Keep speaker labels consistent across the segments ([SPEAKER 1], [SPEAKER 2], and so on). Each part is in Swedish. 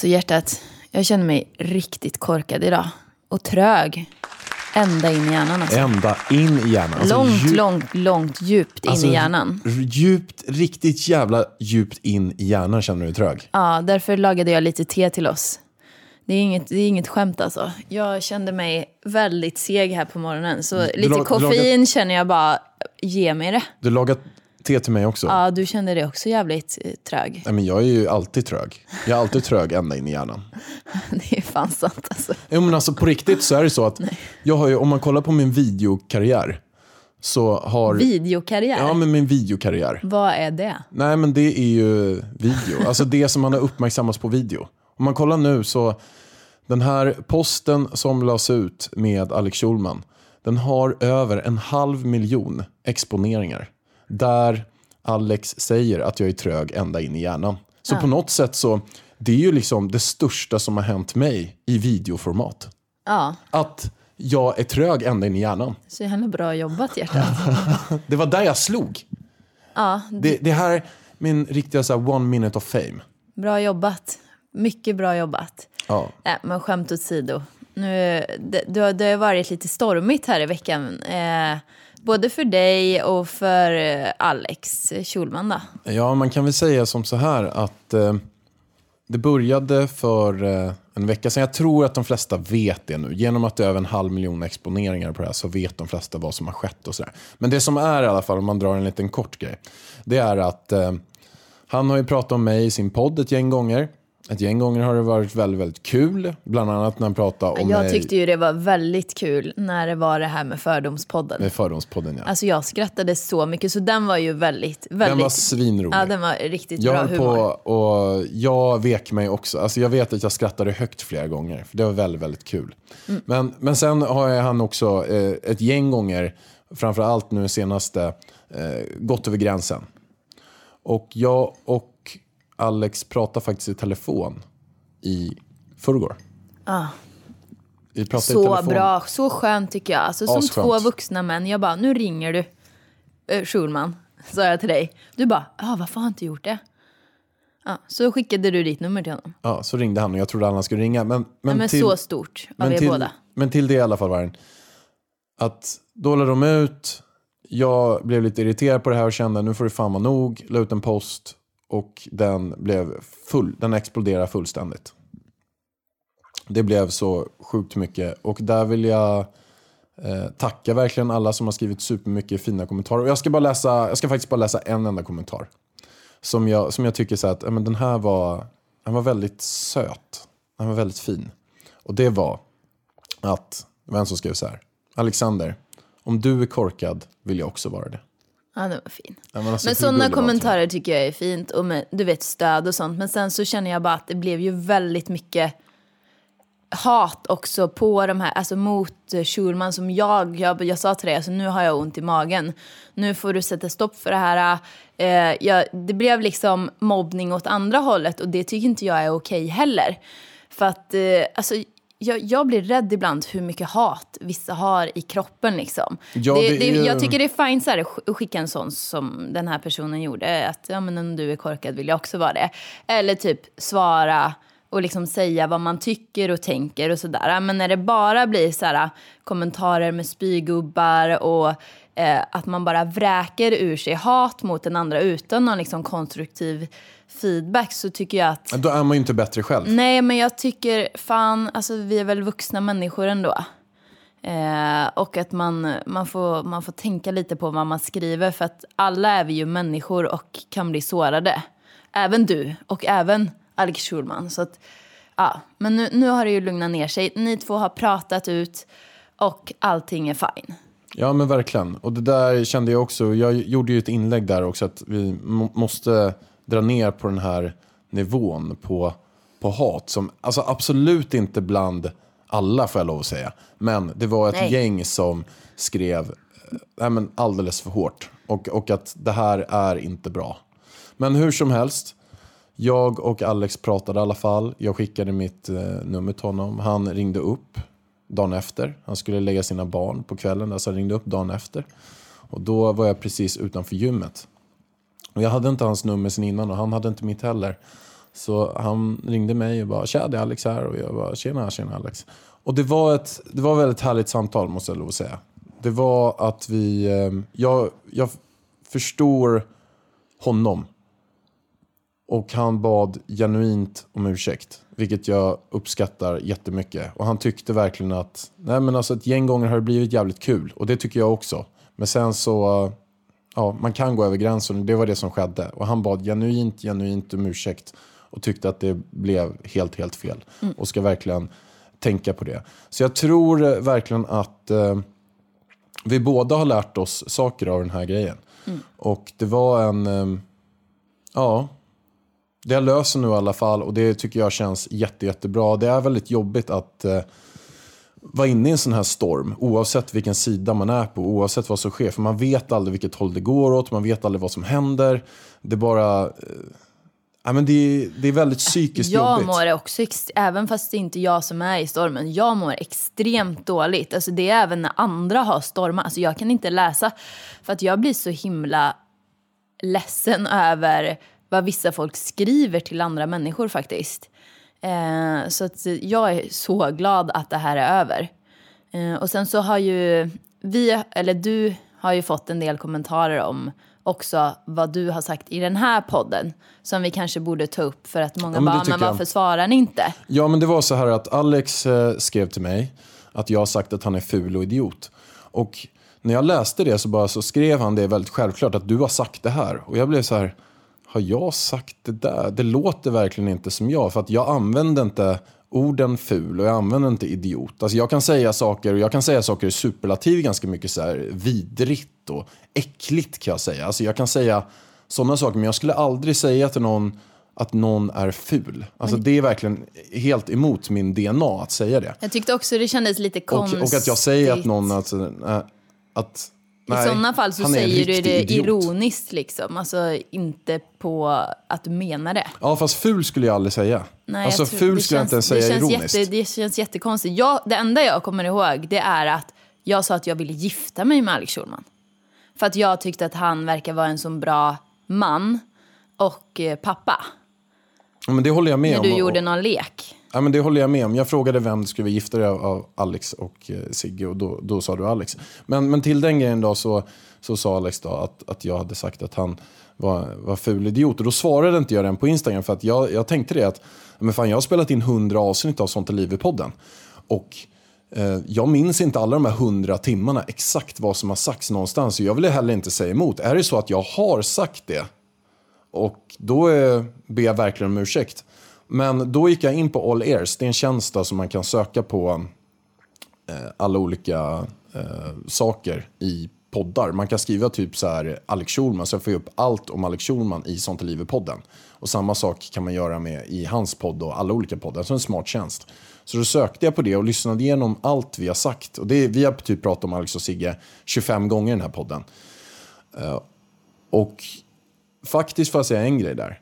[SPEAKER 1] Alltså hjärtat, jag känner mig riktigt korkad idag. Och trög. Ända in i hjärnan alltså.
[SPEAKER 2] Ända in i hjärnan. Alltså,
[SPEAKER 1] långt,
[SPEAKER 2] djup-
[SPEAKER 1] långt, långt, djupt in
[SPEAKER 2] alltså,
[SPEAKER 1] i hjärnan.
[SPEAKER 2] Djupt, riktigt jävla djupt in i hjärnan känner du trög.
[SPEAKER 1] Ja, därför lagade jag lite te till oss. Det är inget, det är inget skämt alltså. Jag kände mig väldigt seg här på morgonen. Så lite
[SPEAKER 2] lag-
[SPEAKER 1] koffein känner jag bara, ge mig det.
[SPEAKER 2] Du lagat te till mig också.
[SPEAKER 1] Ja, du kände dig också jävligt eh, trög.
[SPEAKER 2] Nej, men jag är ju alltid trög. Jag är alltid trög ända in i hjärnan.
[SPEAKER 1] Det är fan sant alltså.
[SPEAKER 2] Jo, men alltså på riktigt så är det så att jag har ju, om man kollar på min videokarriär så har...
[SPEAKER 1] Videokarriär,
[SPEAKER 2] Ja, men min videokarriär.
[SPEAKER 1] vad är det?
[SPEAKER 2] Nej, men det är ju video. Alltså det som man har uppmärksammats på video. Om man kollar nu så, den här posten som lades ut med Alex Schulman, den har över en halv miljon exponeringar. Där Alex säger att jag är trög ända in i hjärnan. Så på något sätt så, det är ju liksom det största som har hänt mig i videoformat.
[SPEAKER 1] Ja,
[SPEAKER 2] Att jag är trög ända in i hjärnan.
[SPEAKER 1] så jävla bra jobbat hjärtat.
[SPEAKER 2] Det var där jag slog.
[SPEAKER 1] Ja,
[SPEAKER 2] Det, det här är min riktiga så one minute of fame.
[SPEAKER 1] bra jobbat. Mycket bra jobbat.
[SPEAKER 2] Ja.
[SPEAKER 1] Nej, men skämt åsido. Nu, det, det, har- det har varit lite stormigt här i veckan. Eh, både för dig och för eh, Alex Schulman då.
[SPEAKER 2] Ja, man kan väl säga som så här att eh, det började för eh, en vecka sedan. Jag tror att de flesta vet det nu. Genom att det är över en halv miljon exponeringar på det här så vet de flesta vad som har skett och sådär. Men det som är i alla fall, om man drar en liten kort grej, det är att eh, han har ju pratat om mig i sin podd ett gäng gånger. Ett gäng gånger har det varit väldigt, väldigt kul. Bland annat när han pratade om
[SPEAKER 1] Jag tyckte ju det var väldigt kul när det var det här med Fördomspodden.
[SPEAKER 2] med Fördomspodden. Ja.
[SPEAKER 1] Alltså jag skrattade så mycket, så den var ju väldigt, väldigt...
[SPEAKER 2] Den var svinrolig.
[SPEAKER 1] Ja, den var riktigt
[SPEAKER 2] Jag
[SPEAKER 1] bra humor.
[SPEAKER 2] på och jag vek mig också. Alltså jag vet att jag skrattade högt flera gånger. För det var väldigt, väldigt kul.
[SPEAKER 1] Mm.
[SPEAKER 2] Men, men sen har han också eh, ett gäng gånger, framförallt nu senaste, eh, gått över gränsen. Och jag och Alex pratade faktiskt i telefon i förrgår. Vi pratade i
[SPEAKER 1] Så
[SPEAKER 2] telefon.
[SPEAKER 1] bra, så skönt tycker jag. Alltså, som två vuxna män. Jag bara, nu ringer du. Uh, Schulman, sa jag till dig. Du bara, ja varför har jag inte gjort det? Ja, så skickade du ditt nummer till honom.
[SPEAKER 2] Ja, så ringde han och jag trodde han skulle ringa. Men, men,
[SPEAKER 1] Men, men
[SPEAKER 2] till,
[SPEAKER 1] så stort av
[SPEAKER 2] men
[SPEAKER 1] er
[SPEAKER 2] till,
[SPEAKER 1] båda.
[SPEAKER 2] Men till det i alla fall var det att då lade de ut, jag blev lite irriterad på det här och kände nu får det fan vara nog, la ut en post och den blev full, den exploderade fullständigt. Det blev så sjukt mycket och där vill jag eh, tacka verkligen alla som har skrivit supermycket fina kommentarer. Och jag ska, bara läsa, jag ska faktiskt bara läsa en enda kommentar. Som jag, som jag tycker så att men den här var, den var väldigt söt. Den var väldigt fin. Och det var att, det var en som skrev så här. Alexander, om du är korkad vill jag också vara det.
[SPEAKER 1] Ja, det var fin.
[SPEAKER 2] Ja, men alltså,
[SPEAKER 1] Men sådana
[SPEAKER 2] den?
[SPEAKER 1] kommentarer tycker jag är fint. Och med, du vet, stöd och sånt. Men sen så känner jag bara att det blev ju väldigt mycket hat också på de här, alltså mot Schulman som jag, jag, jag sa till dig, alltså nu har jag ont i magen. Nu får du sätta stopp för det här. Eh, jag, det blev liksom mobbning åt andra hållet och det tycker inte jag är okej heller. För att, eh, alltså jag, jag blir rädd ibland hur mycket hat vissa har i kroppen liksom.
[SPEAKER 2] Ja,
[SPEAKER 1] det,
[SPEAKER 2] det är
[SPEAKER 1] Jag tycker det är fint så här, att skicka en sån som den här personen gjorde. Att ja, men om du är korkad vill jag också vara det. Eller typ svara och liksom säga vad man tycker och tänker och sådär. Men när det bara blir så här, kommentarer med spygubbar och eh, att man bara vräker ur sig hat mot den andra utan någon liksom konstruktiv feedback så tycker jag att
[SPEAKER 2] Då är man ju inte bättre själv.
[SPEAKER 1] Nej, men jag tycker fan, alltså vi är väl vuxna människor ändå. Eh, och att man, man, får, man får tänka lite på vad man skriver för att alla är vi ju människor och kan bli sårade. Även du och även Alex Schulman. Så att, ja, men nu, nu har det ju lugnat ner sig. Ni två har pratat ut och allting är fine.
[SPEAKER 2] Ja men verkligen. Och det där kände jag också. Jag gjorde ju ett inlägg där också att vi må- måste dra ner på den här nivån på, på hat. Som, alltså absolut inte bland alla får jag lov att säga. Men det var ett
[SPEAKER 1] Nej.
[SPEAKER 2] gäng som skrev eh, nej, men alldeles för hårt. Och, och att det här är inte bra. Men hur som helst. Jag och Alex pratade i alla fall. Jag skickade mitt eh, nummer till honom. Han ringde upp dagen efter. Han skulle lägga sina barn på kvällen, så han ringde upp dagen efter. Och då var jag precis utanför gymmet. Och jag hade inte hans nummer sen innan och han hade inte mitt heller. Så han ringde mig och bara “Tja, det är Alex här” och jag bara “Tjena, tjena Alex”. Och det var ett det var ett väldigt härligt samtal måste jag lov att säga. Det var att vi... Eh, jag, jag förstår honom. Och han bad genuint om ursäkt, vilket jag uppskattar jättemycket. Och han tyckte verkligen att, nej men alltså ett gäng gånger har det blivit jävligt kul. Och det tycker jag också. Men sen så, ja, man kan gå över gränsen och det var det som skedde. Och han bad genuint, genuint om ursäkt. Och tyckte att det blev helt, helt fel. Och ska verkligen tänka på det. Så jag tror eh, verkligen att eh, vi båda har lärt oss saker av den här grejen. Och det var en, eh, ja, det jag löser nu i alla fall och det tycker jag känns jätte, jättebra. Det är väldigt jobbigt att eh, vara inne i en sån här storm oavsett vilken sida man är på, oavsett vad som sker. För man vet aldrig vilket håll det går åt, man vet aldrig vad som händer. Det är bara... Eh, ja, men det, är- det är väldigt psykiskt
[SPEAKER 1] Jag
[SPEAKER 2] jobbigt.
[SPEAKER 1] mår också, även fast det inte är jag som är i stormen, jag mår extremt dåligt. Alltså det är även när andra har stormar. Alltså jag kan inte läsa för att jag blir så himla ledsen över vad vissa folk skriver till andra människor faktiskt. Eh, så att jag är så glad att det här är över. Eh, och sen så har ju vi, eller du har ju fått en del kommentarer om också vad du har sagt i den här podden som vi kanske borde ta upp för att många
[SPEAKER 2] Ja, men
[SPEAKER 1] bara, men
[SPEAKER 2] jag.
[SPEAKER 1] varför svarar ni inte?
[SPEAKER 2] Ja, men det var så här att Alex eh, skrev till mig att jag har sagt att han är ful och idiot. Och när jag läste det så, bara, så skrev han det väldigt självklart att du har sagt det här. Och jag blev så här, har jag sagt det där? Det låter verkligen inte som jag. För att jag använde inte orden ful och jag använder inte idiot. Alltså jag kan säga saker och jag kan säga saker i superlativ ganska mycket så här vidrigt och äckligt kan jag säga. Alltså jag kan säga sådana saker men jag skulle aldrig säga till någon att någon är ful. Alltså det är verkligen helt emot min DNA att säga det.
[SPEAKER 1] Jag tyckte också det kändes lite
[SPEAKER 2] Och,
[SPEAKER 1] konstigt.
[SPEAKER 2] och att jag säger att någon alltså, äh,
[SPEAKER 1] I sådana fall så säger du det
[SPEAKER 2] idiot.
[SPEAKER 1] ironiskt liksom. Alltså inte på att du menar det.
[SPEAKER 2] Ja fast ful skulle jag aldrig säga.
[SPEAKER 1] Nej,
[SPEAKER 2] alltså
[SPEAKER 1] tror-
[SPEAKER 2] ful
[SPEAKER 1] det
[SPEAKER 2] skulle jag
[SPEAKER 1] känns-
[SPEAKER 2] inte ens säga
[SPEAKER 1] det känns
[SPEAKER 2] ironiskt.
[SPEAKER 1] Jätte, det känns jättekonstigt. Jag, det enda jag kommer ihåg det är att jag sa att jag ville gifta mig med Alex Schulman. För att jag tyckte att han verkar vara en så bra man och eh, pappa.
[SPEAKER 2] Ja, men det håller jag med
[SPEAKER 1] När
[SPEAKER 2] om.
[SPEAKER 1] du
[SPEAKER 2] Och-
[SPEAKER 1] gjorde någon lek.
[SPEAKER 2] Ja, men det håller jag med om. Jag frågade vem du skulle vara gifta dig av, av Alex och eh, Sigge och då, då sa du Alex. Men, men till den grejen då så, så sa Alex då att, att jag hade sagt att han var, var ful idiot. Och då svarade inte jag den på Instagram för att jag, jag tänkte det att men fan, jag har spelat in hundra avsnitt av Sånt är liv i podden. Och eh, jag minns inte alla de här hundra timmarna exakt vad som har sagts någonstans. Så jag vill heller inte säga emot. Är det så att jag har sagt det och då eh, ber jag verkligen om ursäkt. Men då gick jag in på All Ears. Det är en tjänst som man kan söka på eh, alla olika eh, saker i poddar. Man kan skriva typ så här Alex Schulman så jag får jag upp allt om Alex Schulman i Sånt är livet-podden. Och samma sak kan man göra med i hans podd och alla olika poddar. Så en smart tjänst. Så då sökte jag på det och lyssnade igenom allt vi har sagt. Och det, vi har typ pratat om Alex och Sigge 25 gånger i den här podden. Uh, och faktiskt får jag säga en grej där.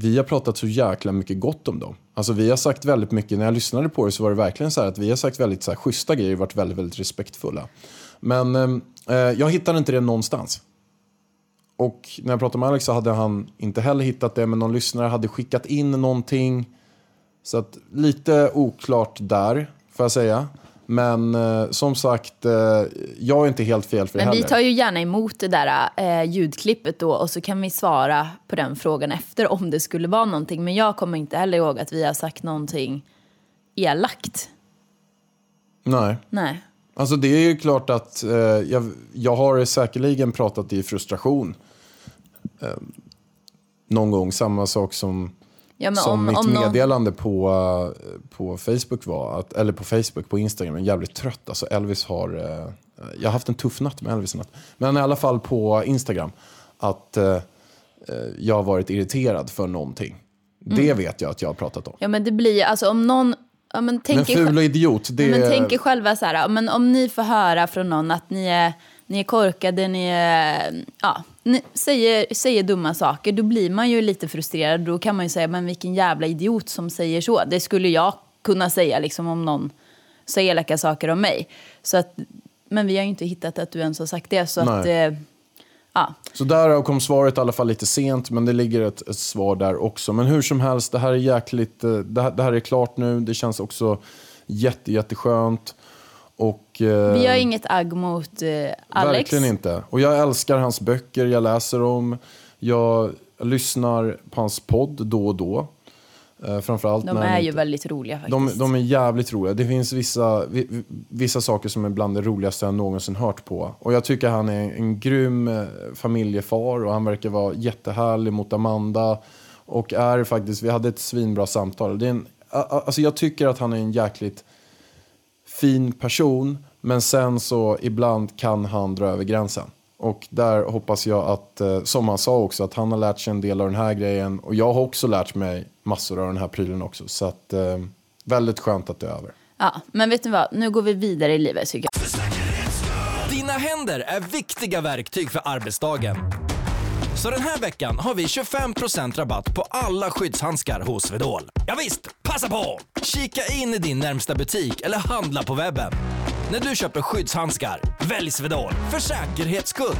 [SPEAKER 2] Vi har pratat så jäkla mycket gott om dem. Alltså vi har sagt väldigt mycket, när jag lyssnade på det så var det verkligen så här att vi har sagt väldigt så här, schyssta grejer och varit väldigt, väldigt respektfulla. Men eh, eh jag hittade inte det någonstans. Och när jag pratade med Alex så hade han inte heller hittat det, men någon lyssnare hade skickat in någonting. Så att lite oklart där, får jag säga. Men eh, som sagt, eh, jag är inte helt fel för det
[SPEAKER 1] Men vi
[SPEAKER 2] heller.
[SPEAKER 1] tar ju gärna emot det där eh, ljudklippet då och så kan vi svara på den frågan efter om det skulle vara någonting. Men jag kommer inte heller ihåg att vi har sagt någonting elakt.
[SPEAKER 2] Nej.
[SPEAKER 1] Nej.
[SPEAKER 2] Alltså det är ju klart att eh, jag, jag har säkerligen pratat i frustration. Eh, någon gång, samma sak som
[SPEAKER 1] Ja, men
[SPEAKER 2] som
[SPEAKER 1] om-
[SPEAKER 2] mitt
[SPEAKER 1] om någon-
[SPEAKER 2] meddelande på, eh, på Facebook var, att, eller på Facebook, på Instagram, jag är jävligt trött. Alltså Elvis har, eh, jag har haft en tuff natt med Elvis i natt. Men i alla fall på Instagram, att eh, eh, jag har varit irriterad för någonting. Det
[SPEAKER 1] Mm.
[SPEAKER 2] vet jag att jag har pratat om.
[SPEAKER 1] Ja men det blir alltså om någon, ja, men
[SPEAKER 2] Men
[SPEAKER 1] tänk er
[SPEAKER 2] ful och idiot, det
[SPEAKER 1] Men
[SPEAKER 2] är...
[SPEAKER 1] tänk er själva så här, ja, men om ni får höra från någon att ni är, ni är korkade, ni, är, ja, ni säger, säger dumma saker, då blir man ju lite frustrerad. Då kan man ju säga, men vilken jävla idiot som säger så. Det skulle jag kunna säga liksom, om någon säger elaka saker om mig. Så att, men vi har ju inte hittat att du ens har sagt det. Så att,
[SPEAKER 2] Nej.
[SPEAKER 1] eh, ja.
[SPEAKER 2] Så där kom svaret i alla fall lite sent, men det ligger ett, ett svar där också. Men hur som helst, det här är jäkligt, eh, det här, det här är klart nu. Det känns också jätte, jätteskönt. Och, eh,
[SPEAKER 1] Vi har inget agg mot eh, Alex.
[SPEAKER 2] Verkligen inte. Och jag älskar hans böcker, jag läser dem. Jag lyssnar på hans podd då och då. Eh, framförallt
[SPEAKER 1] De är ju
[SPEAKER 2] inte-
[SPEAKER 1] väldigt roliga faktiskt.
[SPEAKER 2] de, de är jävligt roliga. Det finns vissa, vi- vissa saker som är bland det roligaste jag någonsin hört på. Och jag tycker han är en grym eh, familjefar och han verkar vara jättehärlig mot Amanda. Och är faktiskt, vi hade ett svinbra samtal. Det är en, alltså jag tycker att han är en jäkligt fin person. Men sen så ibland kan han dra över gränsen. Och där hoppas jag att, eh, som han sa också, att han har lärt sig en del av den här grejen. Och jag har också lärt mig massor av den här prylen också. Så att, eh, väldigt skönt att det är över.
[SPEAKER 1] Ja, men vet ni vad, nu går vi vidare i livet tycker jag.
[SPEAKER 3] Dina händer är viktiga verktyg för arbetsdagen. Så den här veckan har vi 25% rabatt på alla skyddshandskar hos Swedol. Ja visst, passa på! Kika in i din närmsta butik eller handla på webben. När du köper skyddshandskar, välj Swedol för säkerhets skull.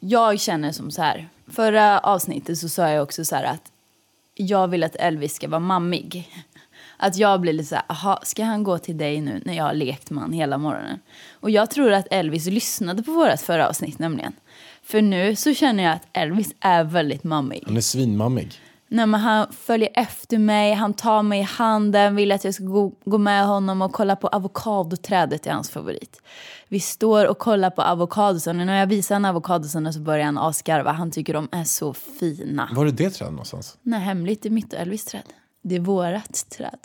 [SPEAKER 1] Jag känner som så här. Förra avsnittet så sa jag också så här att jag vill att Elvis ska vara mammig. Att jag blir lite så här, aha, ska han gå till dig nu när jag har lekt med han hela morgonen? Och jag tror att Elvis lyssnade på vårt förra avsnitt nämligen. För nu så känner jag att Elvis är väldigt mammig.
[SPEAKER 2] Han är svinmammig.
[SPEAKER 1] Nej, men han följer efter mig, han tar mig i handen, vill att jag ska gå, gå med honom och kolla på avokadoträdet är hans favorit. Vi står och kollar på avokadosen och när jag visar han avokadosen så börjar han asgarva. Han tycker de är så fina.
[SPEAKER 2] Var är det trädet någonstans?
[SPEAKER 1] Nej, hemligt, är mitt och Elvis träd. Det är vårat träd.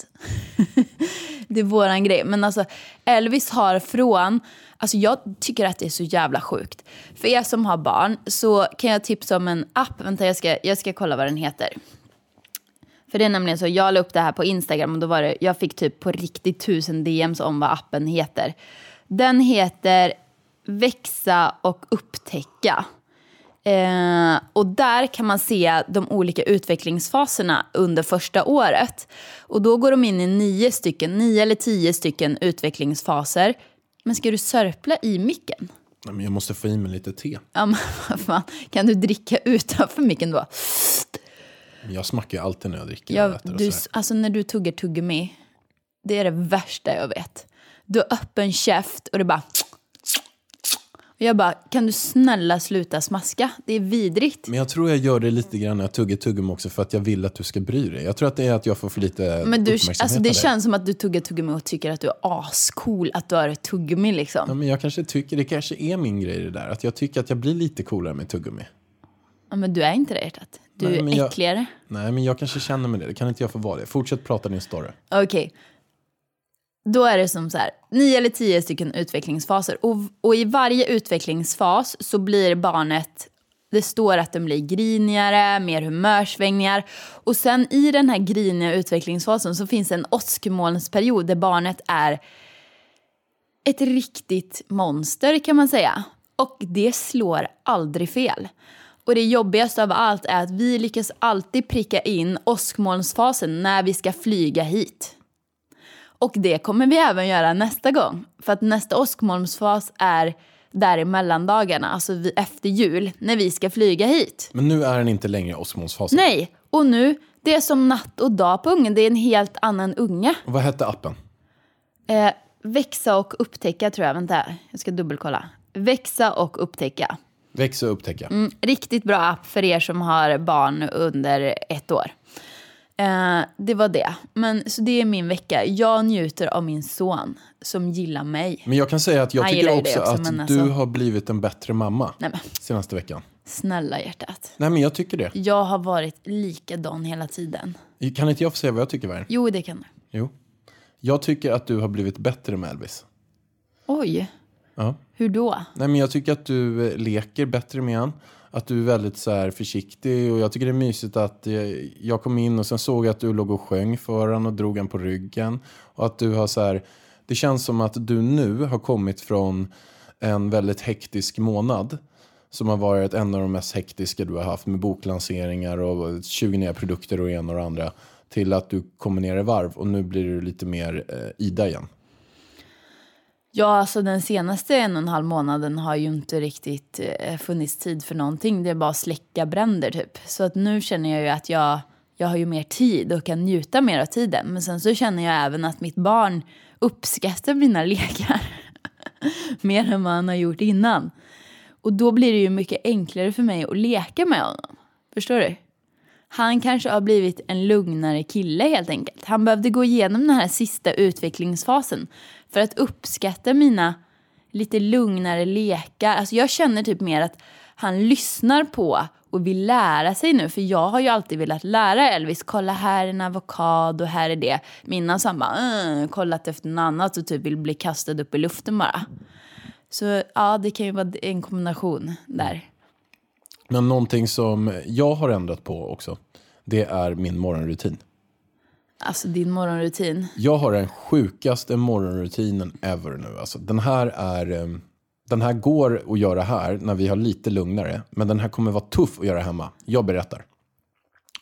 [SPEAKER 1] det är våran grej. Men alltså Elvis har från, alltså jag tycker att det är så jävla sjukt. För er som har barn så kan jag tipsa om en app, vänta jag ska, jag ska kolla vad den heter. För det är nämligen så, jag la upp det här på Instagram och då var det, jag fick typ på riktigt tusen DMs om vad appen heter. Den heter Växa och upptäcka. Eh, och där kan man se de olika utvecklingsfaserna under första året. Och då går de in i nio stycken, nio eller tio stycken utvecklingsfaser. Men ska du sörpla i micken?
[SPEAKER 2] Nej, men jag måste få i mig lite te.
[SPEAKER 1] Ja, men fan, kan du dricka utanför micken då?
[SPEAKER 2] Jag smackar ju alltid när jag dricker.
[SPEAKER 1] Jag, du, alltså när du tuggar tuggummi, det är det värsta jag vet. Du har öppen käft och det bara... Och jag bara, kan du snälla sluta smaska? Det är vidrigt.
[SPEAKER 2] Men jag tror jag gör det lite grann när jag tuggar tuggummi också för att jag vill att du ska bry dig. Jag tror att det är att jag får för lite
[SPEAKER 1] Men du,
[SPEAKER 2] uppmärksamhet
[SPEAKER 1] alltså det känns som att du tuggar tuggummi och tycker att du är ascool att du har ett tuggummi liksom.
[SPEAKER 2] Ja, men jag kanske tycker, det kanske är min grej det där. Att jag tycker att jag blir lite coolare med tuggummi.
[SPEAKER 1] Ja, men du är inte det hjärtat. Du
[SPEAKER 2] Nej,
[SPEAKER 1] är
[SPEAKER 2] jag-
[SPEAKER 1] äckligare.
[SPEAKER 2] Nej, men jag kanske känner med det. Det kan inte jag få vara det. Fortsätt prata din story.
[SPEAKER 1] Okej. Då är det som så här, nio eller tio stycken utvecklingsfaser. Och, och i varje utvecklingsfas så blir barnet, det står att den blir grinigare, mer humörsvängningar. Och sen i den här griniga utvecklingsfasen så finns det en åskmolnsperiod där barnet är ett riktigt monster kan man säga. Och det slår aldrig fel. Och det jobbigaste av allt är att vi lyckas alltid pricka in åskmolnsfasen när vi ska flyga hit. Och det kommer vi även göra nästa gång. För att nästa åskmolnsfas är där i mellandagarna, alltså vid- efter jul, när vi ska flyga hit.
[SPEAKER 2] Men nu är den inte längre osmosfasen.
[SPEAKER 1] Nej, och nu, det är som natt och dag på ungen. Det är en helt annan unge.
[SPEAKER 2] Och vad hette appen?
[SPEAKER 1] Eh, växa och upptäcka tror jag. Vänta, jag ska dubbelkolla. Växa och upptäcka.
[SPEAKER 2] Växa och upptäcka.
[SPEAKER 1] Mm, riktigt bra app för er som har barn under ett år. Eh, det var det. Men, så det är min vecka. Jag njuter av min son som gillar mig.
[SPEAKER 2] Men jag kan säga att jag
[SPEAKER 1] Han
[SPEAKER 2] tycker
[SPEAKER 1] gillar ju
[SPEAKER 2] också,
[SPEAKER 1] det också,
[SPEAKER 2] att
[SPEAKER 1] men
[SPEAKER 2] du
[SPEAKER 1] alltså-
[SPEAKER 2] har blivit en bättre mamma
[SPEAKER 1] Nej men,
[SPEAKER 2] senaste veckan.
[SPEAKER 1] snälla hjärtat.
[SPEAKER 2] Nej men jag tycker det.
[SPEAKER 1] Jag har varit likadan hela tiden.
[SPEAKER 2] Kan inte jag få säga vad jag tycker Vargen?
[SPEAKER 1] Jo, det kan du.
[SPEAKER 2] Jo. Jag tycker att du har blivit bättre med Elvis.
[SPEAKER 1] Oj,
[SPEAKER 2] Ja.
[SPEAKER 1] hur då?
[SPEAKER 2] Nej, men jag tycker att du eh, leker bättre med han. Att du är väldigt så här, försiktig och jag tycker det är mysigt att eh, jag kom in och sen såg jag att du låg och sjöng för honom och drog honom på ryggen. Och att du har så här, det känns som att du nu har kommit från en väldigt hektisk månad som har varit en av de mest hektiska du har haft med boklanseringar och 20 nya produkter och det ena och det andra till att du kommer ner i varv och nu blir du lite mer eh, Ida igen.
[SPEAKER 1] Ja, alltså den senaste en och en halv månaden har ju inte riktigt eh, funnits tid för någonting. Det är bara att släcka bränder typ. Så att nu känner jag ju att jag, jag har ju mer tid och kan njuta mer av tiden. Men sen så känner jag även att mitt barn uppskattar mina lekar. mer än vad han har gjort innan. Och då blir det ju mycket enklare för mig att leka med honom. Förstår du? Han kanske har blivit en lugnare kille helt enkelt. Han behövde gå igenom den här sista utvecklingsfasen för att uppskatta mina lite lugnare lekar. Alltså jag känner typ mer att han lyssnar på och vill lära sig nu. För jag har ju alltid velat lära Elvis, kolla här är en avokado, här är det. Innan så han bara, äh, mm, kollat efter något annat och typ vill bli kastad upp i luften bara. Så ja, det kan ju vara en kombination där.
[SPEAKER 2] Men någonting som jag har ändrat på också, det är min morgonrutin.
[SPEAKER 1] Alltså din morgonrutin.
[SPEAKER 2] Jag har den sjukaste morgonrutinen ever nu. Alltså, den här är... eh, Den här går att göra här när vi har lite lugnare. Men den här kommer vara tuff att göra hemma. Jag berättar.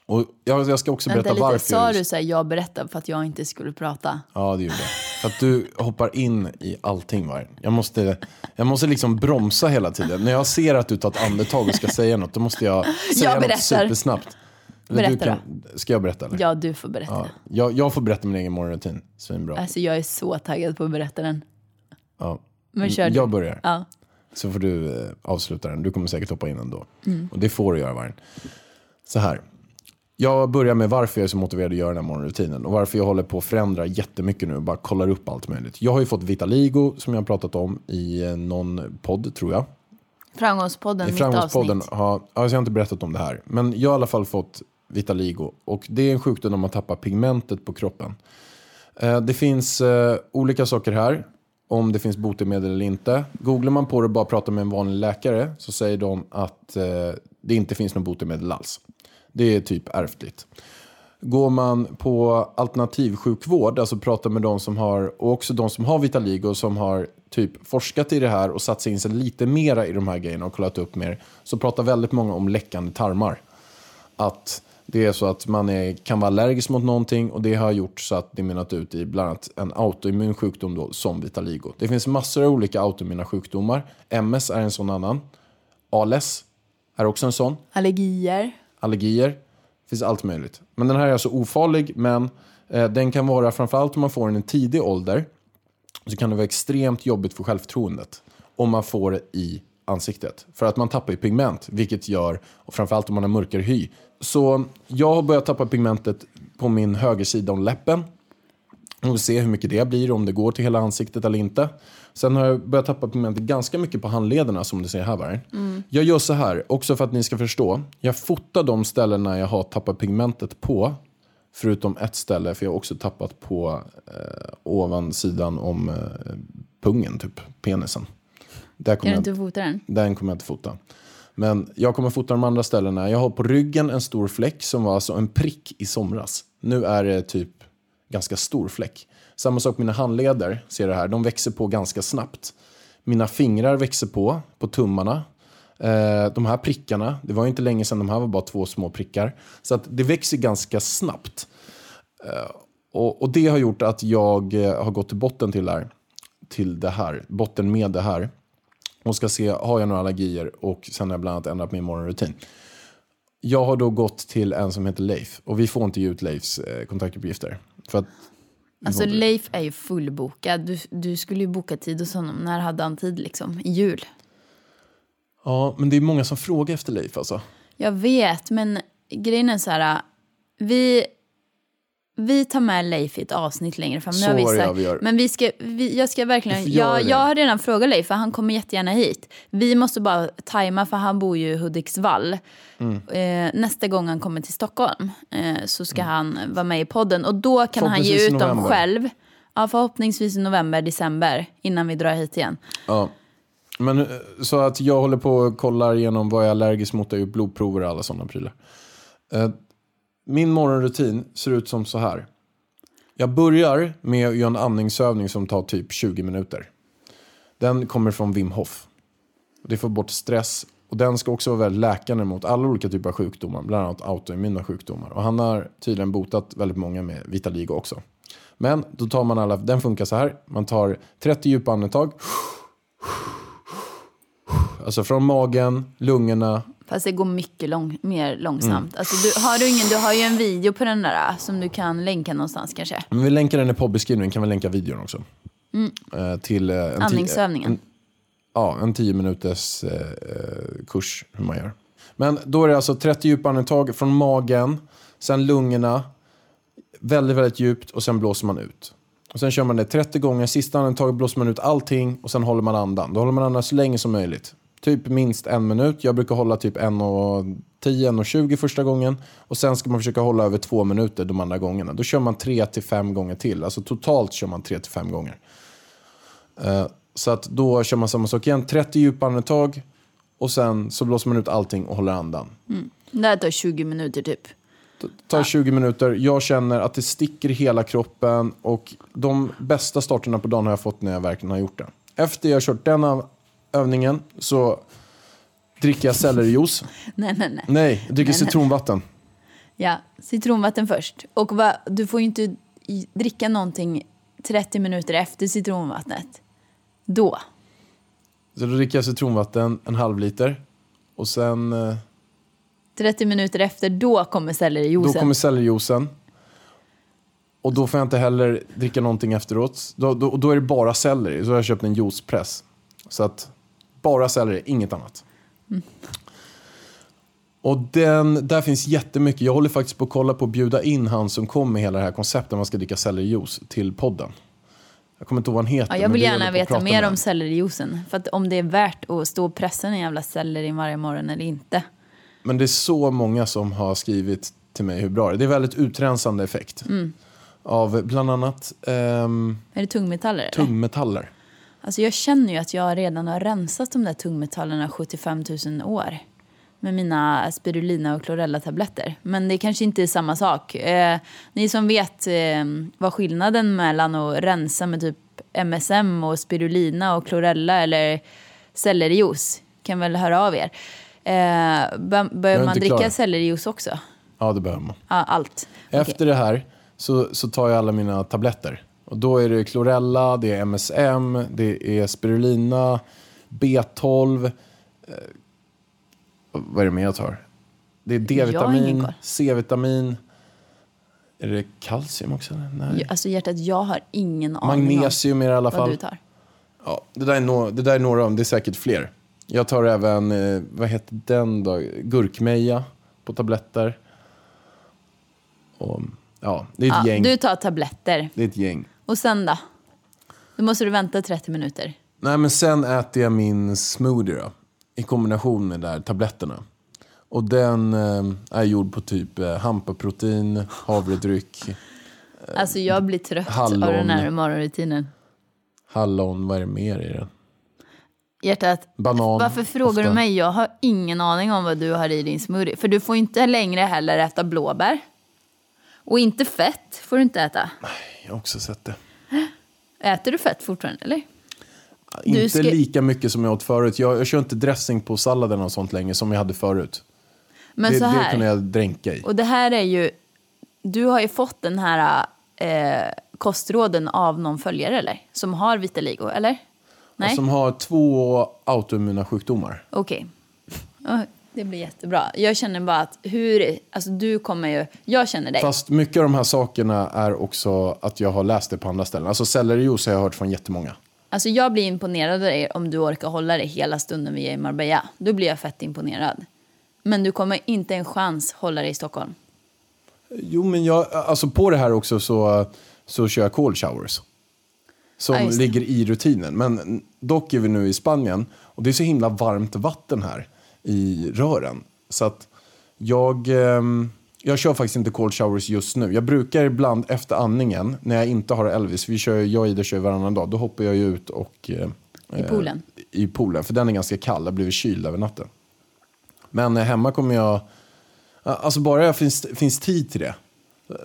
[SPEAKER 2] Och jag, jag ska också
[SPEAKER 1] Vänta
[SPEAKER 2] berätta
[SPEAKER 1] lite,
[SPEAKER 2] varför.
[SPEAKER 1] sa
[SPEAKER 2] jag
[SPEAKER 1] du så här, jag berättar för att jag inte skulle prata?
[SPEAKER 2] Ja, det gjorde jag. För att du hoppar in i allting. Va? Jag, måste, jag måste liksom bromsa hela tiden. När jag ser att du tar ett andetag och ska säga något, då måste jag säga något
[SPEAKER 1] berättar.
[SPEAKER 2] supersnabbt. Eller du
[SPEAKER 1] Berätta
[SPEAKER 2] Ska jag berätta? Eller?
[SPEAKER 1] Ja, du får berätta.
[SPEAKER 2] Ja, jag, jag får berätta min egen morgonrutin. Svinbra.
[SPEAKER 1] Alltså jag är så taggad på att berätta den.
[SPEAKER 2] Ja.
[SPEAKER 1] Men kör du.
[SPEAKER 2] Jag börjar.
[SPEAKER 1] Ja.
[SPEAKER 2] Så får du eh, avsluta den. Du kommer säkert hoppa in ändå.
[SPEAKER 1] Mm.
[SPEAKER 2] Och det får du göra, Vargen. Så här. Jag börjar med varför jag är så motiverad att göra den här morgonrutinen. Och varför jag håller på att förändra jättemycket nu och bara kollar upp allt möjligt. Jag har ju fått Vitaligo som jag har pratat om i eh, någon podd, tror jag.
[SPEAKER 1] Framgångspodden,
[SPEAKER 2] I
[SPEAKER 1] mitt
[SPEAKER 2] Framgångspodden
[SPEAKER 1] avsnitt.
[SPEAKER 2] har, ja, jag har inte berättat om det här. Men jag har i alla fall fått Vitaligo. Och det är en sjukdom när man tappar pigmentet på kroppen. Eh, det finns eh, olika saker här. Om det finns botemedel eller inte. Googlar man på det och bara pratar med en vanlig läkare så säger de att det inte finns något botemedel alls. Det är typ ärftligt. Går man på alternativsjukvård, alltså pratar med de som har, och också de som har Vitaligo som har typ forskat i det här och satt sig in sig lite mera i de här grejerna och kollat upp mer, så pratar väldigt många om läckande tarmar. Att det är så att man är, kan vara allergisk mot någonting och det har gjort så att det mynnat ut i bland annat en autoimmun sjukdom då, som vitaligo. Det finns massor av olika autoimmuna sjukdomar. MS är en sån annan. ALS är också en sån.
[SPEAKER 1] Allergier.
[SPEAKER 2] Allergier. Det finns allt möjligt. Men den här är alltså ofarlig, men eh, den kan vara, framförallt om man får den i en tidig ålder, så kan det vara extremt jobbigt för självförtroendet om man får det i ansiktet. För att man tappar ju pigment, vilket gör, och framförallt om man har mörkare hy. Så jag har börjat tappa pigmentet på min högersida om läppen. Och får ser hur mycket det blir, om det går till hela ansiktet eller inte. Sen har jag börjat tappa pigmentet ganska mycket på handlederna som du ser här. Var. Jag gör så här, också för att ni ska förstå. Jag fotar de ställena jag har tappat pigmentet på. Förutom ett ställe, för jag har också tappat på eh, ovansidan om eh, pungen, typ penisen. Där
[SPEAKER 1] Kan
[SPEAKER 2] kommer
[SPEAKER 1] du
[SPEAKER 2] jag,
[SPEAKER 1] inte fota den?
[SPEAKER 2] den kommer jag inte fota. Men jag kommer fota de andra ställena. Jag har på ryggen en stor fläck som var alltså en prick i somras. Nu är det typ ganska stor fläck. Samma sak med mina handleder, ser du här. De växer på ganska snabbt. Mina fingrar växer på, på tummarna. Eh, de här prickarna, det var ju inte länge sedan de här var bara två små prickar. Så att det växer ganska snabbt. Eh, och, och det har gjort att jag eh, har gått till botten till det här. Till det här, botten med det här. Och ska se, har jag några allergier? Och sen har jag bland annat ändrat min morgonrutin. Jag har då gått till en som heter Leif. Och vi får inte ge ut Leifs eh, kontaktuppgifter. För att,
[SPEAKER 1] Alltså Leif är ju fullbokad. Du, du skulle ju boka tid hos honom. När hade han tid liksom? I jul?
[SPEAKER 2] ja, men det är många som frågar efter Leif alltså.
[SPEAKER 1] Jag vet, men grejen är så här. Vi vi tar med Leif i ett avsnitt längre fram. Nu
[SPEAKER 2] Så
[SPEAKER 1] har vi sagt-
[SPEAKER 2] vi gör.
[SPEAKER 1] Men vi ska, vi, jag ska verkligen, jag, jag har redan frågat Leif för han kommer jättegärna hit. Vi måste bara tajma för han bor ju i Hudiksvall.
[SPEAKER 2] Mm.
[SPEAKER 1] Eh, nästa gång han kommer till Stockholm eh, så ska han vara med i podden och då kan han ge
[SPEAKER 2] Mm.
[SPEAKER 1] Ut dem själv. Ja, förhoppningsvis i november, december innan vi drar hit igen.
[SPEAKER 2] Ja. Men, eh, så att jag håller på och kollar igenom vad jag är allergisk mot. Har gjort blodprover och alla sådana prylar. Eh, min morgonrutin ser ut som så här. Jag börjar med att göra en andningsövning som tar typ 20 minuter. Den kommer från Wim Hof. Det får bort stress. Och den ska också vara väldigt läkande mot alla olika typer av sjukdomar. Bland annat autoimmuna sjukdomar. Och han har tydligen botat väldigt många med vitaligo också. Men då tar man alla, den funkar så här. Man tar 30 djupa andetag. Alltså från magen, lungorna.
[SPEAKER 1] Fast det går mycket lång, mer långsamt.
[SPEAKER 2] Mm.
[SPEAKER 1] Alltså, du, har du, ingen, du har ju en video på den där som du kan länka någonstans kanske.
[SPEAKER 2] Men vi länkar den i poddbeskrivningen, kan vi länka videon också. Eh, till eh, en
[SPEAKER 1] Andningsövningen.
[SPEAKER 2] En, ja, en 10 minuters eh, kurs hur man gör. Men då är det alltså 30 djupa andetag från magen, sen lungorna, väldigt, väldigt djupt och sen blåser man ut. Och sen kör man det 30 gånger, sista andetaget blåser man ut allting och sen håller man andan. Då håller man andan så länge som möjligt. Typ minst en minut. Jag brukar hålla typ 1.10-1.20 första gången. Och sen ska man försöka hålla över två minuter de andra gångerna. Då kör man 3-5 gånger till. Alltså totalt kör man 3-5 gånger. Eh, så att då kör man samma sak igen. 30 djupa andetag. Och sen så blåser man ut allting och håller andan.
[SPEAKER 1] Det här tar 20 minuter typ.
[SPEAKER 2] Det tar 20 minuter. Jag känner att det sticker i hela kroppen. Och de bästa starterna på dagen har jag fått när jag verkligen har gjort det. Efter jag kört den övningen så dricker jag sellerijuice.
[SPEAKER 1] Nej, nej, nej.
[SPEAKER 2] Nej, jag dricker
[SPEAKER 1] Nej, nej.
[SPEAKER 2] citronvatten.
[SPEAKER 1] Ja, citronvatten först. Och va, du får ju inte dricka någonting 30 minuter efter citronvattnet. Då.
[SPEAKER 2] Så då dricker jag citronvatten, en halv liter. Och sen, eh,
[SPEAKER 1] 30 minuter efter, då kommer
[SPEAKER 2] då
[SPEAKER 1] sellerijuicen.
[SPEAKER 2] kommer sellerijuicen. Och då får jag inte heller dricka någonting efteråt. Då, då, då är det bara selleri. Så har jag köpt en juicepress. Så att bara selleri, inget annat. Och den, där finns jättemycket. Jag håller faktiskt på att kolla på att bjuda in han som kom med hela det här konceptet. Man ska dricka sellerijuice till podden. Jag kommer inte ihåg vad han heter.
[SPEAKER 1] Ja, jag vill
[SPEAKER 2] vi
[SPEAKER 1] gärna veta mer om sellerijuicen. För att om det är värt att stå och pressa en jävla selleri varje morgon eller inte.
[SPEAKER 2] Men det är så många som har skrivit till mig hur bra det är. Det är väldigt utrensande effekt.
[SPEAKER 1] Mm.
[SPEAKER 2] Av bland annat ehm,
[SPEAKER 1] Är det tungmetaller?
[SPEAKER 2] tungmetaller.
[SPEAKER 1] Alltså jag känner ju att jag redan har rensat de där tungmetallerna 75 000 år. Med mina spirulina och chlorella-tabletter. Men det kanske inte är samma sak. Eh, ni som vet eh, vad skillnaden mellan att rensa med typ MSM och spirulina och chlorella eller sellerijuice kan väl höra av er. Eh,
[SPEAKER 2] är
[SPEAKER 1] man dricka
[SPEAKER 2] klar.
[SPEAKER 1] sellerijuice också?
[SPEAKER 2] Ja, det behöver man.
[SPEAKER 1] Ja, allt.
[SPEAKER 2] Efter det här så, så tar jag alla mina tabletter. Och då är det chlorella, det är MSM, det är spirulina, B12. Eh, vad är det mer jag tar? Det är D-vitamin. C-vitamin. Är det kalcium också? Nej.
[SPEAKER 1] Alltså hjärtat, jag har ingen aning
[SPEAKER 2] Magnesium är det i alla
[SPEAKER 1] om vad
[SPEAKER 2] fall.
[SPEAKER 1] du tar.
[SPEAKER 2] Ja, det, där är no, det där är några det är säkert fler. Jag tar även, eh, vad heter den då? Gurkmeja på tabletter. Och, ja, det är ett
[SPEAKER 1] Ja,
[SPEAKER 2] gäng.
[SPEAKER 1] du tar tabletter.
[SPEAKER 2] Det är ett gäng.
[SPEAKER 1] Och sen då? Då måste du vänta 30 minuter.
[SPEAKER 2] Nej, men sen äter jag min smoothie då, i kombination med där tabletterna. Och den eh, är gjord på typ eh, hampaprotein, havredryck,
[SPEAKER 1] Alltså jag blir trött
[SPEAKER 2] hallon.
[SPEAKER 1] av den här morgonrutinen.
[SPEAKER 2] hallon, vad är det mer i den?
[SPEAKER 1] Hjärtat,
[SPEAKER 2] Banan.
[SPEAKER 1] varför frågar
[SPEAKER 2] ofta.
[SPEAKER 1] du mig? Jag har ingen aning om vad du har i din smoothie. För du får inte längre heller äta blåbär. Och inte fett får du inte äta.
[SPEAKER 2] Jag har också sett det.
[SPEAKER 1] Äter du fett fortfarande eller?
[SPEAKER 2] Inte
[SPEAKER 1] ska-
[SPEAKER 2] lika mycket som jag åt förut. Jag, jag kör inte dressing på salladen och sånt längre som jag hade förut.
[SPEAKER 1] Men
[SPEAKER 2] det,
[SPEAKER 1] så
[SPEAKER 2] det
[SPEAKER 1] här.
[SPEAKER 2] kunde jag dränka i.
[SPEAKER 1] Och det här är ju... Du har ju fått den här eh, kostråden av någon följare eller? Som har vitiligo, eller? Nej?
[SPEAKER 2] Som har två autoimmuna sjukdomar.
[SPEAKER 1] Okej. Ja, Det blir jättebra. Jag känner bara att hur... Alltså du kommer ju... Jag känner dig.
[SPEAKER 2] Fast mycket av de här sakerna är också att jag har läst det på andra ställen. Alltså sellerijuice har jag hört från jättemånga.
[SPEAKER 1] Alltså jag blir imponerad av dig om du orkar hålla dig hela stunden vi är i Marbella. Då blir jag fett imponerad. Men du kommer inte en chans hålla dig i Stockholm.
[SPEAKER 2] Jo, men jag, alltså på det här också så, så kör jag cold showers. Som
[SPEAKER 1] Ja, det.
[SPEAKER 2] ligger i rutinen. Men dock är vi nu i Spanien och det är så himla varmt vatten här i rören. Så att jag, ehm, jag kör faktiskt inte cold showers just nu. Jag brukar ibland efter andningen, när jag inte har Elvis, vi kör, jag och Ida kör varannan dag, då hoppar jag ut och... eh,
[SPEAKER 1] I poolen?
[SPEAKER 2] I poolen, för den är ganska kall. Jag har blivit kyld över natten. Men eh, hemma kommer jag... Alltså bara det finns, finns tid till det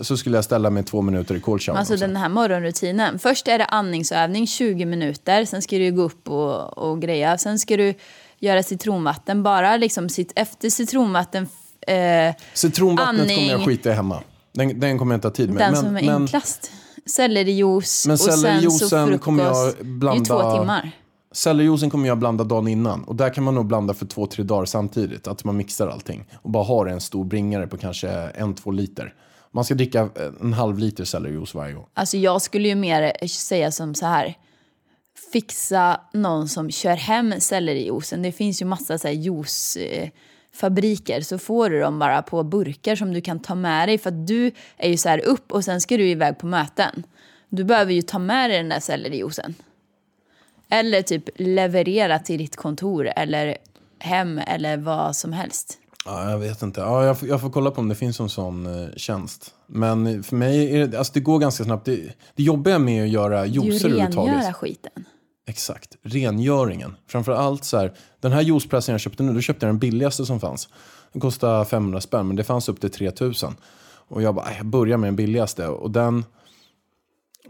[SPEAKER 2] så skulle jag ställa mig två minuter i cold shower.
[SPEAKER 1] Alltså
[SPEAKER 2] också.
[SPEAKER 1] den här morgonrutinen. Först är det andningsövning 20 minuter. Sen ska du gå upp och, och greja. Sen ska du göra citronvatten. Bara liksom sitt, efter citronvatten... Eh,
[SPEAKER 2] Citronvattnet
[SPEAKER 1] andning.
[SPEAKER 2] kommer jag skita i hemma. Den, den kommer jag inte ha tid med.
[SPEAKER 1] den
[SPEAKER 2] men,
[SPEAKER 1] som är
[SPEAKER 2] men,
[SPEAKER 1] enklast. Sellerijuice
[SPEAKER 2] Men
[SPEAKER 1] och sen så frukost.
[SPEAKER 2] kommer jag
[SPEAKER 1] Det är
[SPEAKER 2] blanda-
[SPEAKER 1] två timmar.
[SPEAKER 2] Sellerijuicen kommer jag blanda dagen innan. Och där kan man nog blanda för två, tre dagar samtidigt. Att man mixar allting. Och bara har en stor bringare på kanske en, två liter. Man ska dricka en halv liter sellerijuice varje gång.
[SPEAKER 1] Alltså jag skulle ju mer säga som så här. Fixa någon som kör hem sellerijuicen. Det finns ju massa så här juicefabriker. Så får du dem bara på burkar som du kan ta med dig. För att du är ju så här upp och sen ska du iväg på möten. Du behöver ju ta med dig den där sellerijuicen. Eller typ leverera till ditt kontor eller hem eller vad som helst.
[SPEAKER 2] Ja, jag vet inte. Ja, jag, får, jag får kolla på om det finns en sån eh, tjänst. Men för mig är det, alltså det går ganska snabbt. Det, det jobbiga med att göra juicer
[SPEAKER 1] ju rengöra
[SPEAKER 2] överhuvudtaget.
[SPEAKER 1] skiten.
[SPEAKER 2] Exakt, rengöringen. Framför allt så här, den här juicepressen jag köpte nu, då köpte jag den billigaste som fanns. Den kostade 500 spänn, men det fanns upp till 3000. Och jag bara, "Aj, jag börjar med den billigaste. Och, den,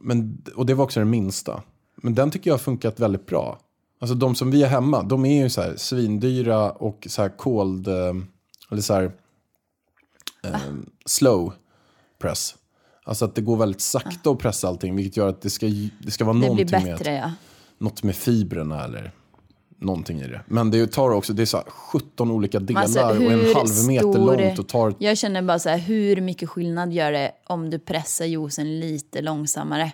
[SPEAKER 2] men, och det var också den minsta. Men den tycker jag har funkat väldigt bra. Alltså de som vi har hemma, de är ju så här svindyra och så här cold, eh, eller så här eh, slow press. Alltså att det går väldigt sakta att pressa allting, vilket gör att det ska, det ska vara
[SPEAKER 1] Det
[SPEAKER 2] någonting
[SPEAKER 1] blir
[SPEAKER 2] med
[SPEAKER 1] bättre ja.
[SPEAKER 2] något med fibrerna eller någonting i det. Men det tar också, det är så här 17 olika delar
[SPEAKER 1] alltså,
[SPEAKER 2] och en halv meter
[SPEAKER 1] stor-
[SPEAKER 2] långt och tar...
[SPEAKER 1] Jag känner bara så här, hur mycket skillnad gör det om du pressar juicen lite långsammare?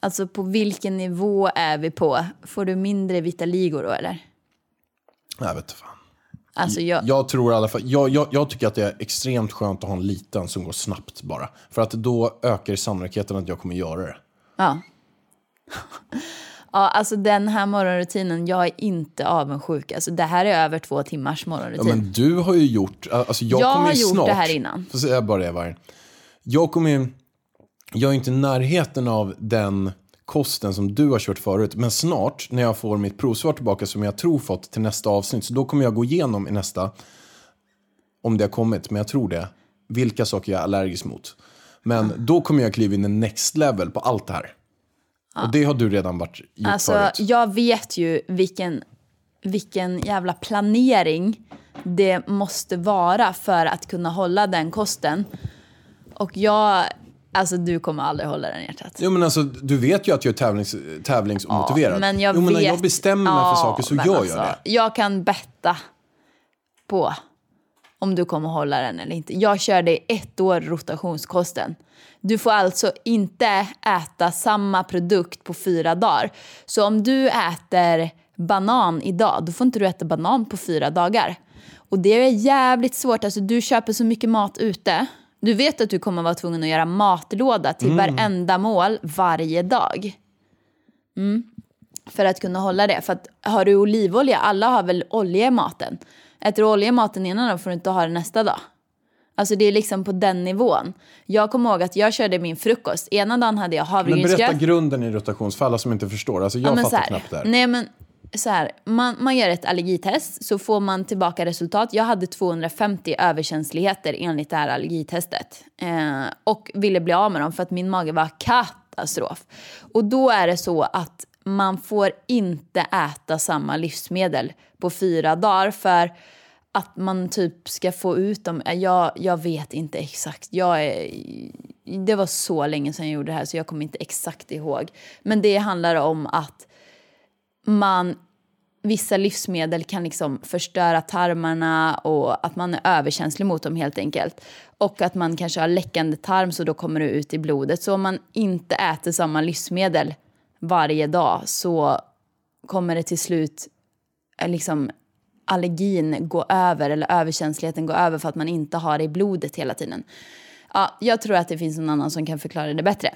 [SPEAKER 1] Alltså på vilken nivå är vi på? Får du mindre vitaligo då eller?
[SPEAKER 2] Jag vet fan.
[SPEAKER 1] Alltså jag,
[SPEAKER 2] Jag tror i alla fall, jag, jag, jag tycker att det är extremt skönt att ha en liten som går snabbt bara. För att då ökar sannolikheten att jag kommer göra det.
[SPEAKER 1] ja. Ja, alltså den här morgonrutinen, jag är inte avundsjuk. Alltså det här är över två timmars
[SPEAKER 2] Ja,
[SPEAKER 1] morgonrutin.
[SPEAKER 2] men du har ju gjort, alltså jag,
[SPEAKER 1] Jag
[SPEAKER 2] kommer
[SPEAKER 1] har
[SPEAKER 2] ju
[SPEAKER 1] gjort
[SPEAKER 2] snart,
[SPEAKER 1] det här innan.
[SPEAKER 2] Får säga bara det Vargen. Jag kommer ju, jag är inte i närheten av den kosten som du har kört förut. Men snart när jag får mitt provsvar tillbaka som jag tror fått till nästa avsnitt. Så då kommer jag gå igenom i nästa, om det har kommit, men jag tror det, vilka saker jag är allergisk mot. Men då kommer jag kliva in i next level på allt det här. Och det har du redan varit gjort
[SPEAKER 1] Alltså,
[SPEAKER 2] förut.
[SPEAKER 1] jag vet ju vilken, vilken jävla planering det måste vara för att kunna hålla den kosten. Och jag, alltså du kommer aldrig hålla den hjärtat.
[SPEAKER 2] Jo men alltså, du vet ju att jag är tävlings, tävlingsomotiverad.
[SPEAKER 1] men jag
[SPEAKER 2] jo, men när
[SPEAKER 1] vet...
[SPEAKER 2] jag bestämmer mig för saker så gör
[SPEAKER 1] alltså,
[SPEAKER 2] jag det.
[SPEAKER 1] Jag kan betta på om du kommer hålla den eller inte. Jag körde i ett år rotationskosten. Du får alltså inte äta samma produkt på fyra dagar. Så om du äter banan idag, då får inte du äta banan på fyra dagar. Och det är jävligt svårt. Alltså, du köper så mycket mat ute. Du vet att du kommer vara tvungen att göra matlåda till
[SPEAKER 2] Mm.
[SPEAKER 1] varenda mål varje dag för att kunna hålla det. För att har du olivolja, alla har väl olja i maten. Äter du olja i maten innan då får du inte ha det nästa dag. Alltså det är liksom på den nivån. Jag kommer ihåg att jag körde min frukost. Ena dagen hade jag
[SPEAKER 2] Men berätta
[SPEAKER 1] havregrynsgröt.
[SPEAKER 2] grunden i rotationsfall, alla som inte förstår. Alltså jag
[SPEAKER 1] Ja,
[SPEAKER 2] fattar
[SPEAKER 1] här,
[SPEAKER 2] knappt det här.
[SPEAKER 1] Nej men så här, man, man gör ett allergitest så får man tillbaka resultat. Jag hade 250 överkänsligheter enligt det här allergitestet. Eh, och ville bli av med dem för att min mage var katastrof. Och då är det så att man får inte äta samma livsmedel på fyra dagar för att man typ ska få ut dem. Eh, jag, jag vet inte exakt. Jag är, det var så länge sedan jag gjorde det här så jag kommer inte exakt ihåg. Men det handlar om att man, vissa livsmedel kan liksom förstöra tarmarna och att man är överkänslig mot dem helt enkelt. Och att man kanske har läckande tarm så då kommer det ut i blodet. Så om man inte äter samma livsmedel varje dag så kommer det till slut eh, liksom allergin gå över eller överkänsligheten gå över för att man inte har det i blodet hela tiden. Ja, jag tror att det finns någon annan som kan förklara det bättre.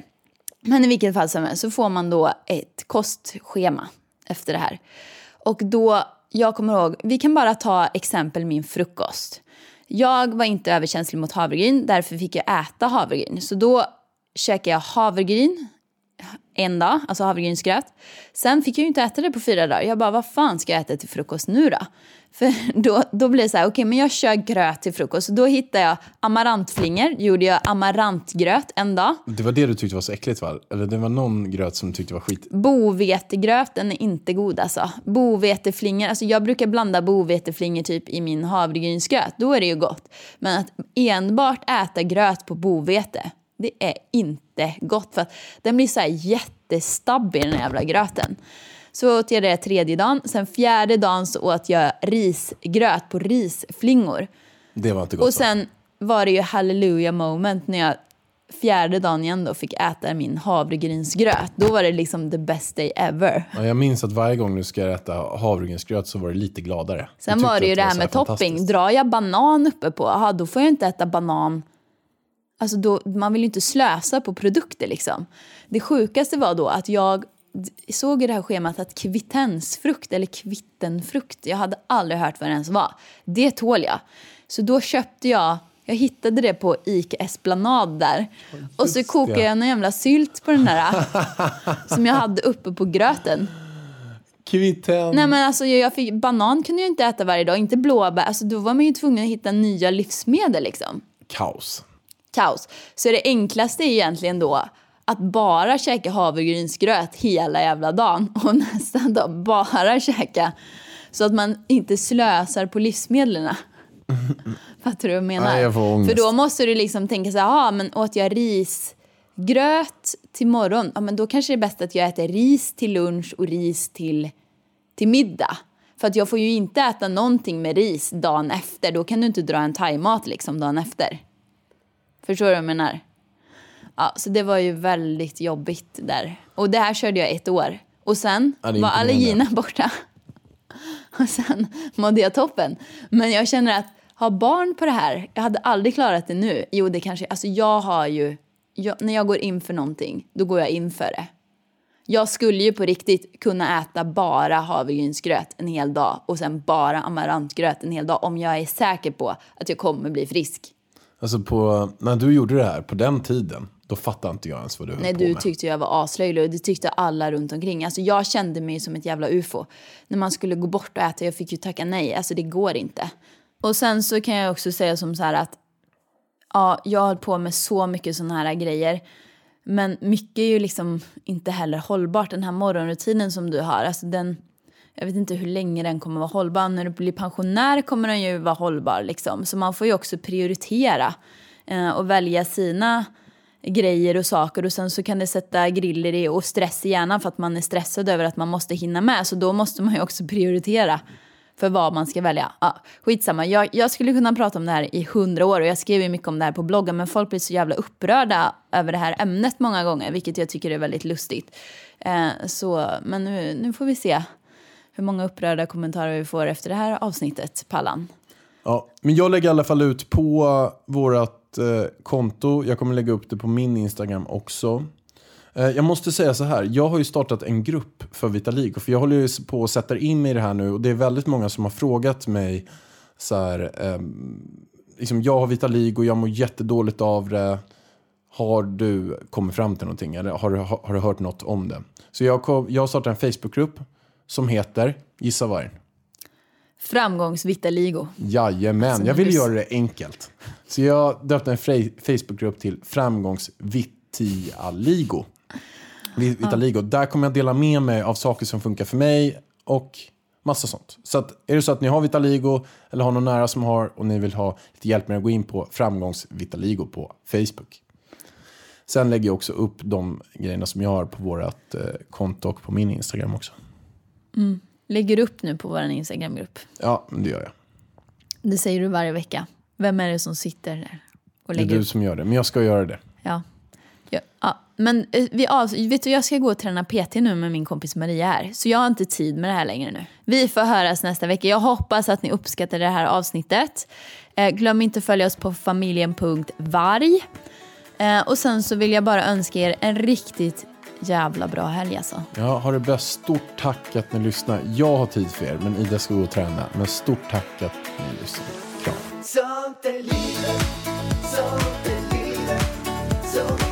[SPEAKER 1] Men i vilket fall som helst så får man då ett kostschema efter det här. Och då, jag kommer ihåg, vi kan bara ta exempel min frukost. Jag var inte överkänslig mot havregryn, därför fick jag äta havregryn. Så då käkade jag havregryn en dag, alltså havregrynsgröt. Sen fick jag ju inte äta det på fyra dagar. Jag bara, vad fan ska jag äta till frukost nu då? För då, då blir det så här, okej men jag kör gröt till frukost. Då hittade jag amarantflingor, gjorde jag amarantgröt en dag.
[SPEAKER 2] Det var det du tyckte var så äckligt va? Eller det var någon gröt som du tyckte var skit.
[SPEAKER 1] Bovetegröten är inte god alltså. Boveteflingor, alltså jag brukar blanda boveteflingor typ i min havregrynsgröt. Då är det ju gott. Men att enbart äta gröt på bovete, det är inte gott. För att den blir så här jättestabbig den här jävla gröten. Så åt jag det tredje dagen. Sen fjärde dagen så åt jag risgröt på risflingor.
[SPEAKER 2] Det var inte gott
[SPEAKER 1] Och sen var det ju hallelujah moment när jag fjärde dagen igen då fick äta min havregrynsgröt. Då var det liksom the best day ever.
[SPEAKER 2] Ja, jag minns att varje gång du ska äta havregrynsgröt så var det lite gladare.
[SPEAKER 1] Sen var det ju
[SPEAKER 2] att
[SPEAKER 1] det här med topping. Drar jag banan uppe på, aha, då får jag inte äta banan. Alltså då, man vill ju inte slösa på produkter liksom. Det sjukaste var då att jag såg i det här schemat att kvittensfrukt eller kvittenfrukt, jag hade aldrig hört vad det ens var. Det tål jag. Så då köpte jag, jag hittade det på Ica Esplanad där. Och så kokade jag en jävla sylt på den där som jag hade uppe på gröten.
[SPEAKER 2] Kvitten.
[SPEAKER 1] Nej men alltså jag fick, banan kunde jag inte äta varje dag, inte blåbär. Alltså då var man ju tvungen att hitta nya livsmedel liksom.
[SPEAKER 2] Kaos.
[SPEAKER 1] Kaos. Så det enklaste är egentligen då att bara käka havregrynsgröt hela jävla dagen och nästa dag bara käka så att man inte slösar på livsmedlen. Fattar du vad jag menar?
[SPEAKER 2] Nej, jag.
[SPEAKER 1] För då måste du liksom tänka så här, "Ah, men åt jag risgröt till morgon, ja men då kanske det är bäst att jag äter ris till lunch och ris till, till middag. För att jag får ju inte äta någonting med ris dagen efter, då kan du inte dra en thaimat liksom dagen efter. Förstår du vad jag menar? Ja, så det var ju väldigt jobbigt där. Och det här körde jag ett år. Och sen var allergierna borta. Och sen mådde jag toppen. Men jag känner att ha barn på det här, jag hade aldrig klarat det nu. Jo, det kanske, alltså jag har ju, jag, när jag går in för någonting, då går jag in för det. Jag skulle ju på riktigt kunna äta bara havregrynsgröt en hel dag och sen bara amarantgröt en hel dag om jag är säker på att jag kommer bli frisk.
[SPEAKER 2] Alltså på, när du gjorde det här, på den tiden, då fattade inte jag ens vad du höll
[SPEAKER 1] Nej,
[SPEAKER 2] på
[SPEAKER 1] du
[SPEAKER 2] med.
[SPEAKER 1] tyckte jag var aslöjlig och det tyckte alla runt omkring. Alltså jag kände mig som ett jävla ufo. När man skulle gå bort och äta, jag fick ju tacka nej. Alltså det går inte. Och sen så kan jag också säga som så här att ja, jag har hållit på med så mycket sådana här grejer. Men mycket är ju liksom inte heller hållbart. Den här morgonrutinen som du har, alltså den, jag vet inte hur länge den kommer vara hållbar. När du blir pensionär kommer den ju vara hållbar liksom. Så man får ju också prioritera eh, och välja sina grejer och saker och sen så kan det sätta griller i och stress i hjärnan för att man är stressad över att man måste hinna med. Så då måste man ju också prioritera för vad man ska välja. Ja, skitsamma, jag, jag skulle kunna prata om det här i hundra år och jag skriver ju mycket om det här på bloggen men folk blir så jävla upprörda över det här ämnet många gånger vilket jag tycker är väldigt lustigt. Eh, så, men nu, nu får vi se hur många upprörda kommentarer vi får efter det här avsnittet, Pallan.
[SPEAKER 2] Ja, men jag lägger i alla fall ut på vårt eh, konto. Jag kommer lägga upp det på min Instagram också. Eh, jag måste säga så här, jag har ju startat en grupp för Vitaligo. För jag håller ju på att sätta in mig i det här nu och det är väldigt många som har frågat mig så här, Eh, liksom jag har Vitaligo, jag mår jättedåligt av det. Har du kommit fram till någonting eller har du, har, har du hört något om det? Så jag, kom, jag startade en Facebookgrupp som heter, gissa vad?
[SPEAKER 1] Framgångsvitaligo.
[SPEAKER 2] Jajamän, jag vill göra det enkelt. Så jag döpte en Facebookgrupp till Framgångsvitaligo. Vi- Vitaligo. Där kommer jag dela med mig av saker som funkar för mig och massa sånt. Så att, är det så att ni har Vitaligo eller har någon nära som har och ni vill ha lite hjälp med att gå in på Framgångsvitaligo på Facebook. Sen lägger jag också upp de grejerna som jag har på vårt eh, konto och på min Instagram också.
[SPEAKER 1] Lägger upp nu på vår Instagramgrupp.
[SPEAKER 2] Ja, det gör jag.
[SPEAKER 1] Det säger du varje vecka. Vem är det som sitter där och
[SPEAKER 2] Det är
[SPEAKER 1] lägger
[SPEAKER 2] du
[SPEAKER 1] upp?
[SPEAKER 2] som gör det, men jag ska göra det.
[SPEAKER 1] Ja. Ja, ja. men eh, vi av, vet du, jag ska gå och träna PT nu med min kompis Maria här. Så jag har inte tid med det här längre nu. Vi får höras nästa vecka. Jag hoppas att ni uppskattar det här avsnittet. Eh, glöm inte att följa oss på familjen.varg. Eh, och sen så vill jag bara önska er en riktigt jävla bra helg alltså.
[SPEAKER 2] Ja, ha det bäst. Stort tack att ni lyssnar. Jag har tid för er, men Ida ska gå och träna. Men stort tack att ni lyssnar. Kram.
[SPEAKER 4] Sånt är livet, sånt är livet, sånt